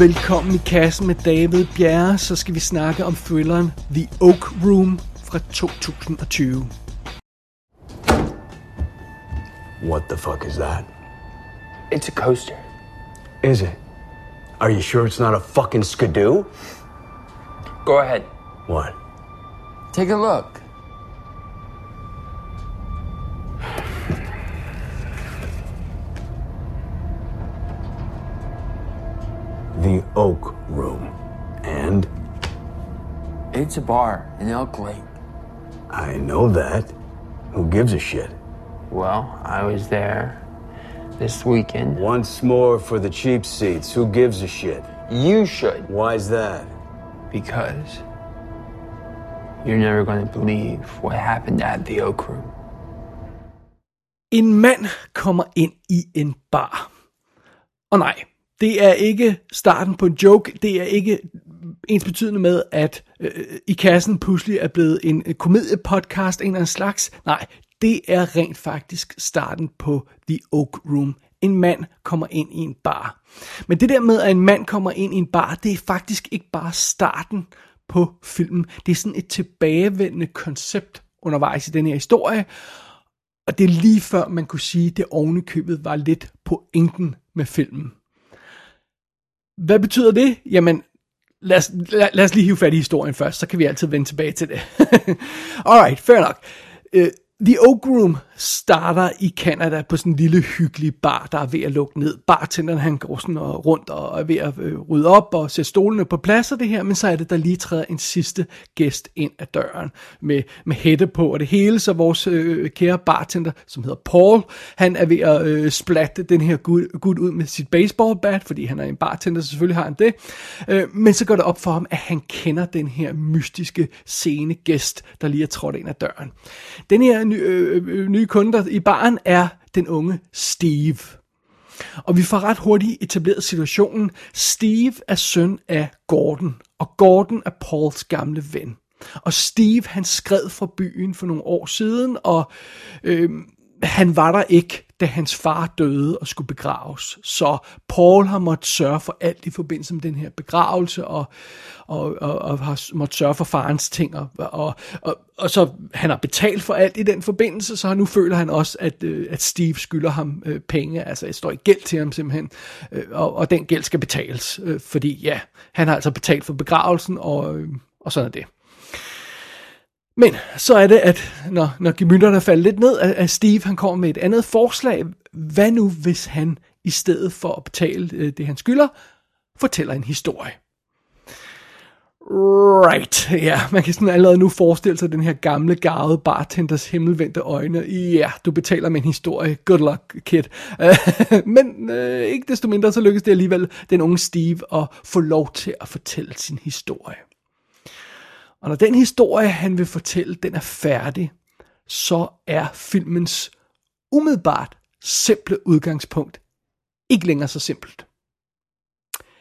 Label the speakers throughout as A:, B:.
A: Velkommen i kassen med David Bjerre, så skal vi snakke om thrilleren The Oak Room fra 2020.
B: What the fuck is that?
C: It's a coaster.
B: Is it? Are you sure it's not a fucking skidoo?
C: Go ahead.
B: What?
C: Take a look.
B: Oak Room. And?
C: It's a bar in Elk Lake.
B: I know that. Who gives a shit?
C: Well, I was there this weekend.
B: Once more for the cheap seats. Who gives a shit?
C: You should,
B: Why's that?
C: because you're never going to believe what happened at the Oak Room.
A: En mand kommer ind i en bar. Og nej, det er ikke starten på en joke. Det er ikke ens betydende med, at øh, i kassen pludselig er blevet en øh, komediepodcast, en eller anden slags. Nej, det er rent faktisk starten på The Oak Room. En mand kommer ind i en bar. Men det der med, at en mand kommer ind i en bar, det er faktisk ikke bare starten på filmen. Det er sådan et tilbagevendende koncept undervejs i den her historie. Og det er lige før man kunne sige, at det ovenikøbet var lidt pointen med filmen. Hvad betyder det? Jamen, lad os, lad, lad os lige hive fat i historien først, så kan vi altid vende tilbage til det. Alright, fair nok. Uh, The Oak Room starter i Canada på sådan en lille hyggelig bar, der er ved at lukke ned. Bartenderen han går sådan og rundt og er ved at øh, rydde op og sætte stolene på plads og det her, men så er det, der lige træder en sidste gæst ind ad døren med, med hætte på og det hele, så vores øh, kære bartender, som hedder Paul, han er ved at øh, splatte den her gut, gut ud med sit baseballbat, fordi han er en bartender, så selvfølgelig har han det. Øh, men så går det op for ham, at han kender den her mystiske scene gæst, der lige er trådt ind ad døren. Den her ny, øh, øh, nye kunder der i baren er den unge Steve. Og vi får ret hurtigt etableret situationen. Steve er søn af Gordon, og Gordon er Pauls gamle ven. Og Steve, han skred fra byen for nogle år siden, og øh, han var der ikke, da hans far døde og skulle begraves. Så Paul har måttet sørge for alt i forbindelse med den her begravelse, og, og, og, og har måttet sørge for farens ting, og, og, og, og så han har betalt for alt i den forbindelse, så nu føler han også, at, øh, at Steve skylder ham øh, penge, altså jeg står i gæld til ham simpelthen, øh, og, og den gæld skal betales, øh, fordi ja, han har altså betalt for begravelsen, og, øh, og sådan er det. Men så er det, at når, når gemynderne falder lidt ned, at, at Steve han kommer med et andet forslag. Hvad nu, hvis han i stedet for at betale øh, det, han skylder, fortæller en historie? Right, ja, man kan sådan allerede nu forestille sig den her gamle, garvede bartenders himmelvendte øjne. Ja, du betaler med en historie. Good luck, kid. Men øh, ikke desto mindre, så lykkes det alligevel den unge Steve at få lov til at fortælle sin historie. Og når den historie, han vil fortælle, den er færdig, så er filmens umiddelbart simple udgangspunkt ikke længere så simpelt.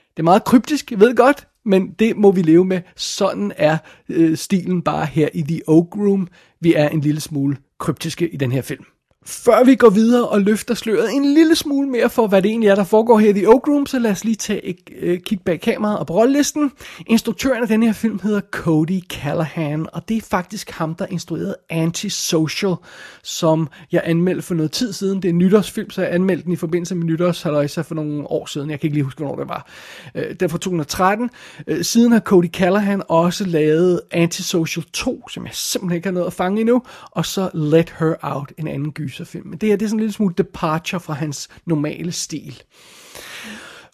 A: Det er meget kryptisk, jeg ved godt, men det må vi leve med. Sådan er øh, stilen bare her i The Oak Room. Vi er en lille smule kryptiske i den her film. Før vi går videre og løfter sløret en lille smule mere for, hvad det egentlig er, der foregår her i The Oak Room, så lad os lige tage et øh, kig bag kameraet og på rollelisten. Instruktøren af den her film hedder Cody Callahan, og det er faktisk ham, der instruerede Antisocial, som jeg anmeldte for noget tid siden. Det er en nytårsfilm, så jeg anmeldte den i forbindelse med nytårshaløjsa for nogle år siden. Jeg kan ikke lige huske, hvornår det var. Øh, den er fra 2013. Øh, siden har Cody Callahan også lavet Antisocial 2, som jeg simpelthen ikke har nået at fange endnu, og så Let Her Out, en anden gyserfilm. Men det her det er sådan en lille smule departure fra hans normale stil.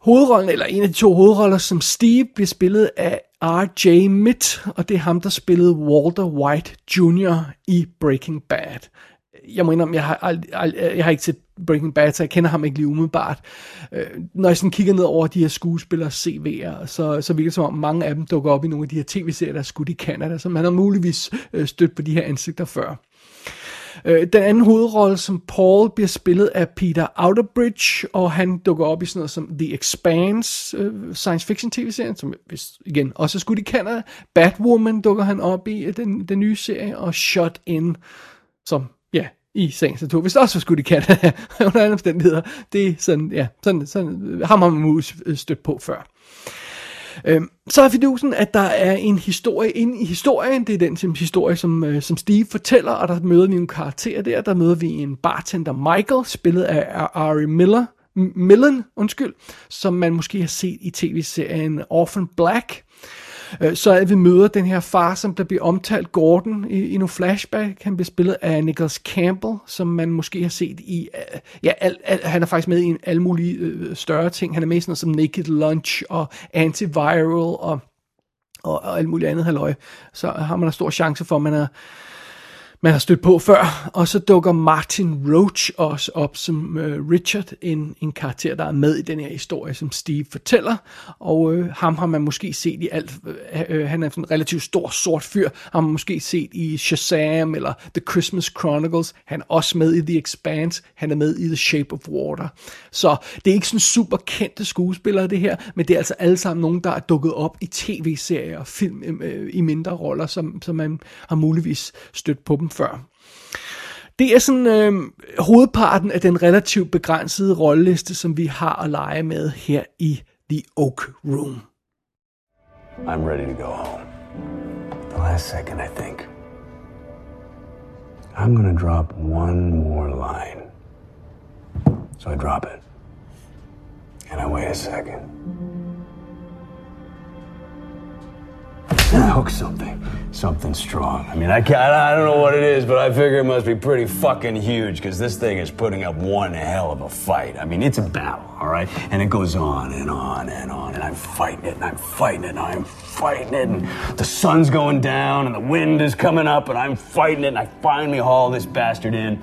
A: Hovedrollen, eller en af de to hovedroller, som Steve, bliver spillet af R.J. Mitt, og det er ham, der spillede Walter White Jr. i Breaking Bad. Jeg må indrømme, jeg har, ald- ald- jeg har ikke set Breaking Bad, så jeg kender ham ikke lige umiddelbart. Øh, når jeg sådan kigger ned over de her skuespillers CV'er, så, så virker det som om mange af dem dukker op i nogle af de her tv-serier, der er skudt i Canada, så man har muligvis øh, stødt på de her ansigter før. Øh, den anden hovedrolle som Paul bliver spillet af Peter Outerbridge, og han dukker op i sådan noget som The Expanse, øh, science fiction tv-serien, som hvis, igen også er skudt i Canada. Batwoman dukker han op i, øh, den, den nye serie, og Shut In, som ja, i sagens natur, hvis det også var skudt i Canada, under andre omstændigheder. Det er sådan, ja, sådan, sådan ham har man stødt på før. Øhm, så er fidusen, at der er en historie inde i historien. Det er den som, historie, som, øh, som Steve fortæller, og der møder vi nogle karakter der. Der møder vi en bartender, Michael, spillet af Ari Miller, Millen, undskyld, som man måske har set i tv-serien Orphan Black. Øh, så er vi møder den her far, som der bliver omtalt, Gordon, i, i nogle flashback. Han bliver spillet af Nicholas Campbell, som man måske har set i... Øh, ja, al, al, han er faktisk med i en, alle mulige øh, større ting. Han er med i sådan noget som Naked Lunch og Antiviral og, og, og alt muligt andet halløj. Så har man en stor chance for, at man er man har stødt på før. Og så dukker Martin Roach også op som øh, Richard, en, en karakter, der er med i den her historie, som Steve fortæller. Og øh, ham har man måske set i alt. Øh, han er en relativt stor sort fyr. Har man måske set i Shazam eller The Christmas Chronicles. Han er også med i The Expanse. Han er med i The Shape of Water. Så det er ikke sådan super kendte skuespillere, det her. Men det er altså alle sammen nogen, der er dukket op i tv-serier og film øh, i mindre roller, som, som man har muligvis stødt på dem før. Det er sådan øh, hovedparten af den relativt begrænsede rolleliste, som vi har at lege med her i The Oak Room.
B: I'm ready to go home. The last second, I think. I'm gonna drop one more line. So I drop it. And I wait a second. Hook something. Something strong. I mean, I, can't, I don't know what it is, but I figure it must be pretty fucking huge because this thing is putting up one hell of a fight. I mean, it's a battle, all right? And it goes on and on and on. And I'm fighting it and I'm fighting it and I'm fighting it. And the sun's going down and the wind is coming up and I'm fighting it. And I finally haul this bastard in.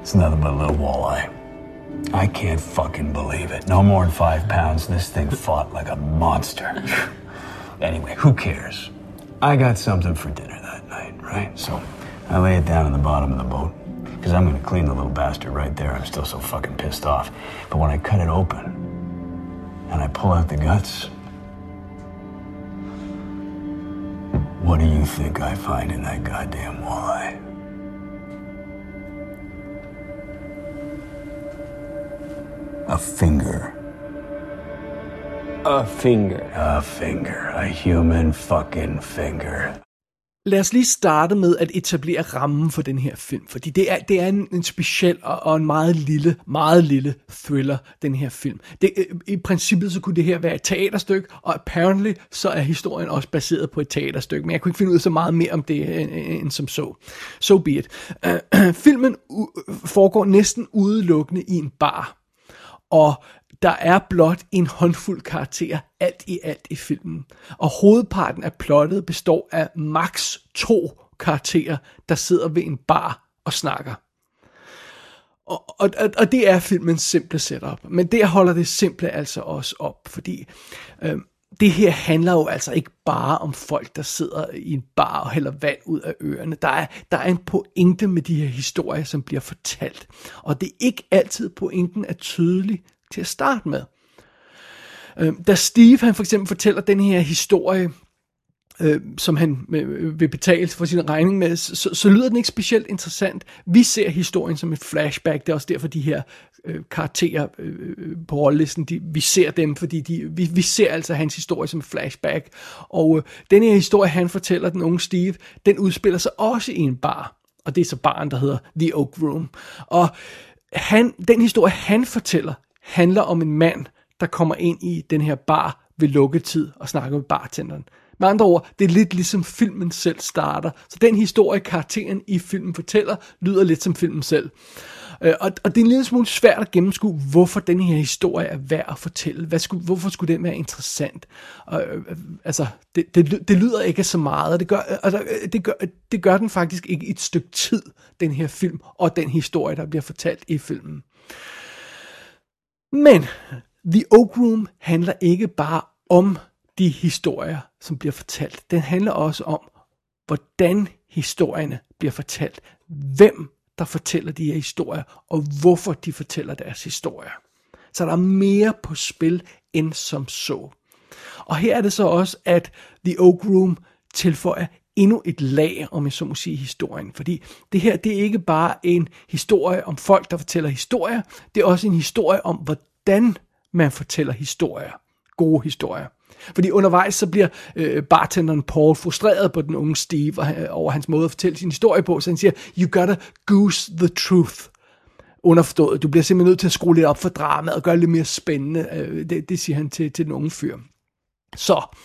B: It's nothing but a little walleye. I can't fucking believe it. No more than five pounds. This thing fought like a monster. Anyway, who cares? I got something for dinner that night, right? So I lay it down in the bottom of the boat because I'm going to clean the little bastard right there. I'm still so fucking pissed off. But when I cut it open and I pull out the guts, what do you think I find in that goddamn walleye? A finger.
C: A finger.
B: A finger. A human fucking finger.
A: Lad os lige starte med at etablere rammen for den her film, fordi det er, det er en, en speciel og, og en meget lille, meget lille thriller, den her film. Det, øh, I princippet så kunne det her være et teaterstykke, og apparently så er historien også baseret på et teaterstykke, men jeg kunne ikke finde ud af så meget mere om det end, end som så. So be it. Uh, filmen foregår næsten udelukkende i en bar, og der er blot en håndfuld karakterer alt i alt i filmen. Og hovedparten af plottet består af maks to karakterer, der sidder ved en bar og snakker. Og, og, og det er filmens simple setup. Men det holder det simple altså også op, fordi øh, det her handler jo altså ikke bare om folk, der sidder i en bar og hælder vand ud af ørerne. Der er, der er en pointe med de her historier, som bliver fortalt. Og det er ikke altid pointen er tydelig til at starte med. Øh, da Steve han for eksempel fortæller den her historie, øh, som han øh, vil betale for sin regning med, så, så lyder den ikke specielt interessant. Vi ser historien som et flashback, det er også derfor de her øh, karakterer øh, øh, på rollelisten, de, vi ser dem, fordi de, vi, vi ser altså hans historie som et flashback. Og øh, den her historie, han fortæller, den unge Steve, den udspiller sig også i en bar. Og det er så baren, der hedder The Oak Room. Og han, den historie, han fortæller, handler om en mand, der kommer ind i den her bar ved lukketid og snakker med bartenderen. Med andre ord, det er lidt ligesom filmen selv starter. Så den historie, karakteren i filmen fortæller, lyder lidt som filmen selv. Øh, og, og det er en lille smule svært at gennemskue, hvorfor den her historie er værd at fortælle. Hvad skulle, hvorfor skulle den være interessant? Og, øh, øh, altså, det, det, det lyder ikke så meget, og det gør, altså, det, gør, det gør den faktisk ikke et stykke tid, den her film, og den historie, der bliver fortalt i filmen. Men The Oak Room handler ikke bare om de historier, som bliver fortalt. Den handler også om, hvordan historierne bliver fortalt. Hvem der fortæller de her historier, og hvorfor de fortæller deres historier. Så der er mere på spil end som så. Og her er det så også, at The Oak Room tilføjer endnu et lag, om jeg så må sige, historien. Fordi det her, det er ikke bare en historie om folk, der fortæller historier. Det er også en historie om, hvordan man fortæller historier. Gode historier. Fordi undervejs så bliver øh, bartenderen Paul frustreret på den unge Steve og, øh, over hans måde at fortælle sin historie på, så han siger, you gotta goose the truth. Underforstået, du bliver simpelthen nødt til at skrue lidt op for dramaet og gøre det lidt mere spændende. Øh, det, det siger han til, til den unge fyr. Så,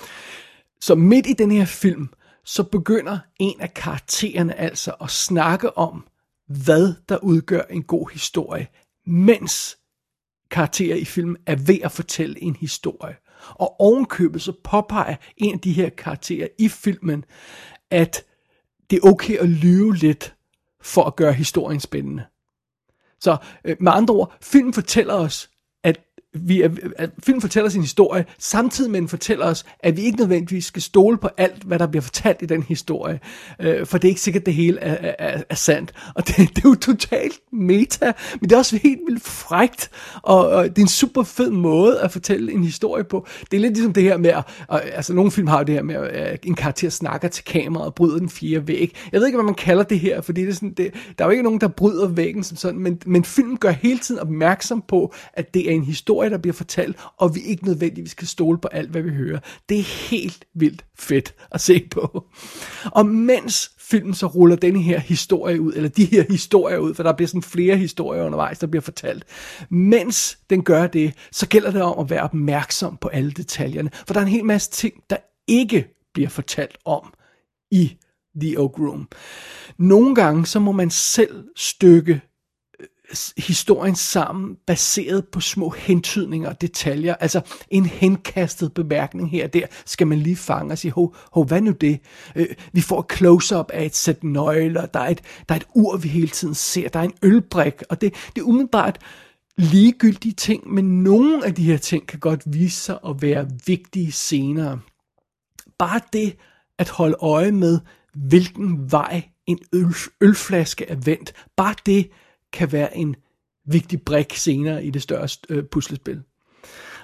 A: så midt i den her film, så begynder en af karaktererne altså at snakke om, hvad der udgør en god historie, mens karakterer i filmen er ved at fortælle en historie. Og ovenkøbet så påpeger en af de her karakterer i filmen, at det er okay at lyve lidt for at gøre historien spændende. Så øh, med andre ord, filmen fortæller os, vi er, at filmen fortæller sin historie, samtidig med den fortæller os, at vi ikke nødvendigvis skal stole på alt, hvad der bliver fortalt i den historie. Øh, for det er ikke sikkert, at det hele er, er, er sandt. Og det, det er jo totalt meta, men det er også helt vildt frægt. Og, og det er en super fed måde at fortælle en historie på. Det er lidt ligesom det her med, at, og, altså nogle film har jo det her med, at en karakter snakker til kameraet og bryder den fire væg. Jeg ved ikke, hvad man kalder det her, fordi det er sådan, det, der er jo ikke nogen, der bryder væggen som sådan, men, men filmen gør hele tiden opmærksom på, at det er en historie, historie, der bliver fortalt, og vi ikke nødvendigvis kan stole på alt, hvad vi hører. Det er helt vildt fedt at se på. Og mens filmen så ruller denne her historie ud, eller de her historier ud, for der bliver sådan flere historier undervejs, der bliver fortalt. Mens den gør det, så gælder det om at være opmærksom på alle detaljerne, for der er en hel masse ting, der ikke bliver fortalt om i The Oak Room. Nogle gange, så må man selv stykke historien sammen, baseret på små hentydninger og detaljer. Altså en henkastet bemærkning her og der, skal man lige fange og sige, hov, hov hvad nu det? Øh, vi får et close-up af et sæt nøgler, der er et, der er et ur, vi hele tiden ser, der er en ølbrik, og det, det er umiddelbart ligegyldige ting, men nogle af de her ting kan godt vise sig at være vigtige senere. Bare det at holde øje med, hvilken vej en øl, ølflaske er vendt, bare det kan være en vigtig brik senere i det større øh, puslespil.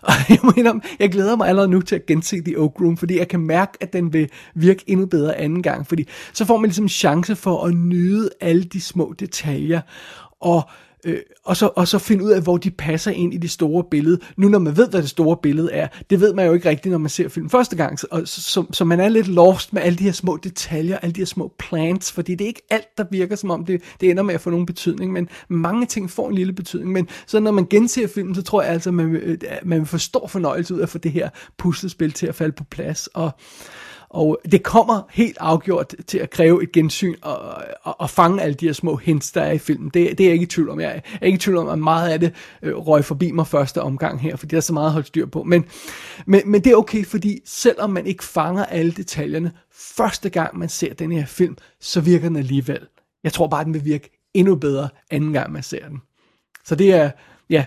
A: Og jeg, mener, jeg glæder mig allerede nu til at gense The Oak Room, fordi jeg kan mærke, at den vil virke endnu bedre anden gang. Fordi så får man ligesom en chance for at nyde alle de små detaljer. Og øh, Øh, og, så, og så finde ud af, hvor de passer ind i det store billede. Nu når man ved, hvad det store billede er, det ved man jo ikke rigtigt, når man ser filmen første gang. Så, så, så, så man er lidt lost med alle de her små detaljer, alle de her små plants, fordi det er ikke alt, der virker som om, det, det ender med at få nogen betydning, men mange ting får en lille betydning. Men så når man genser filmen, så tror jeg altså, at man, øh, man forstår fornøjelse ud af at få det her puslespil til at falde på plads. Og, og det kommer helt afgjort til at kræve et gensyn og, og, og fange alle de her små hints, der er i filmen. Det, det er jeg ikke i tvivl om. Jeg er ikke i tvivl om, at meget af det øh, røg forbi mig første omgang her, fordi der er så meget holdt styr på. Men, men, men det er okay, fordi selvom man ikke fanger alle detaljerne, første gang man ser den her film, så virker den alligevel. Jeg tror bare, den vil virke endnu bedre anden gang man ser den. Så det er, ja,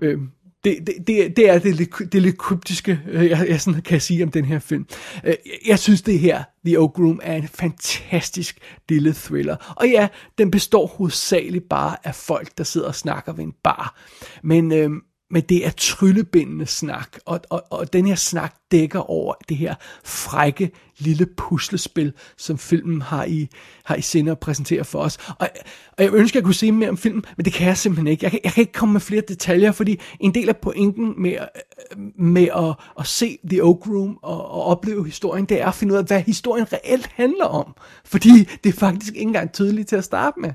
A: øh, det, det, det, det er det, det, det lidt kryptiske, øh, jeg, jeg sådan kan sige om den her film. Øh, jeg synes det her, The Oak Room, er en fantastisk lille thriller. Og ja, den består hovedsageligt bare af folk, der sidder og snakker ved en bar. Men, øh, men det er tryllebindende snak, og, og, og den her snak dækker over det her frække lille puslespil, som filmen har i, har i sinde at præsentere for os. Og, og jeg ønsker, at jeg kunne sige mere om filmen, men det kan jeg simpelthen ikke. Jeg kan, jeg kan ikke komme med flere detaljer, fordi en del af pointen med, øh, med at, at se The Oak Room og, og opleve historien, det er at finde ud af, hvad historien reelt handler om. Fordi det er faktisk ikke engang tydeligt til at starte med.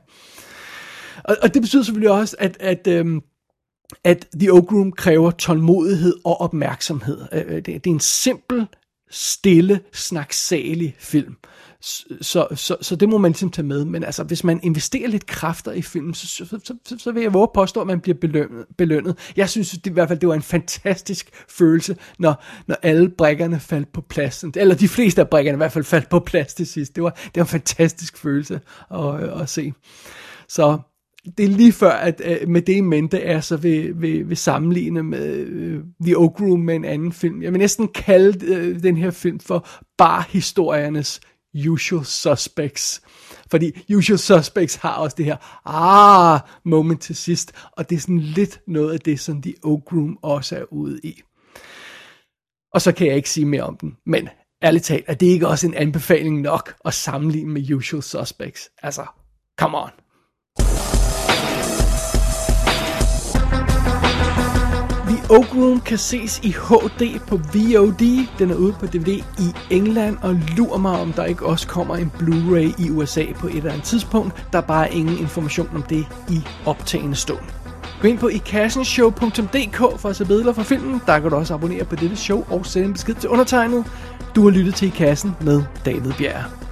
A: Og, og det betyder selvfølgelig også, at, at øhm, at The Oak Room kræver tålmodighed og opmærksomhed. Øh, øh, det, det er en simpel, stille, snaksalig film. Så, så, så det må man ligesom tage med. Men altså, hvis man investerer lidt kræfter i filmen, så, så, så, så vil jeg våge påstå, at man bliver belønnet. belønnet. Jeg synes det, i hvert fald, det var en fantastisk følelse, når, når alle brækkerne faldt på plads. Eller de fleste af brækkerne i hvert fald faldt på plads til sidst. Det var, det var en fantastisk følelse at, øh, at se. Så det er lige før, at uh, med det i mente er så vil, vil, vil sammenligne med uh, The Oak Room med en anden film. Jeg vil næsten kalde uh, den her film for bare-historiernes Usual Suspects. Fordi Usual Suspects har også det her ah moment til sidst, og det er sådan lidt noget af det, som The Oak Room også er ude i. Og så kan jeg ikke sige mere om den, men ærligt talt, er det ikke også en anbefaling nok at sammenligne med Usual Suspects? Altså, come on. Oak Room kan ses i HD på VOD. Den er ude på DVD i England, og lurer mig, om der ikke også kommer en Blu-ray i USA på et eller andet tidspunkt. Der er bare ingen information om det i optagende stund. Gå ind på ikassenshow.dk for at se billeder fra filmen. Der kan du også abonnere på dette show og sende en besked til undertegnet. Du har lyttet til I Kassen med David Bjerg.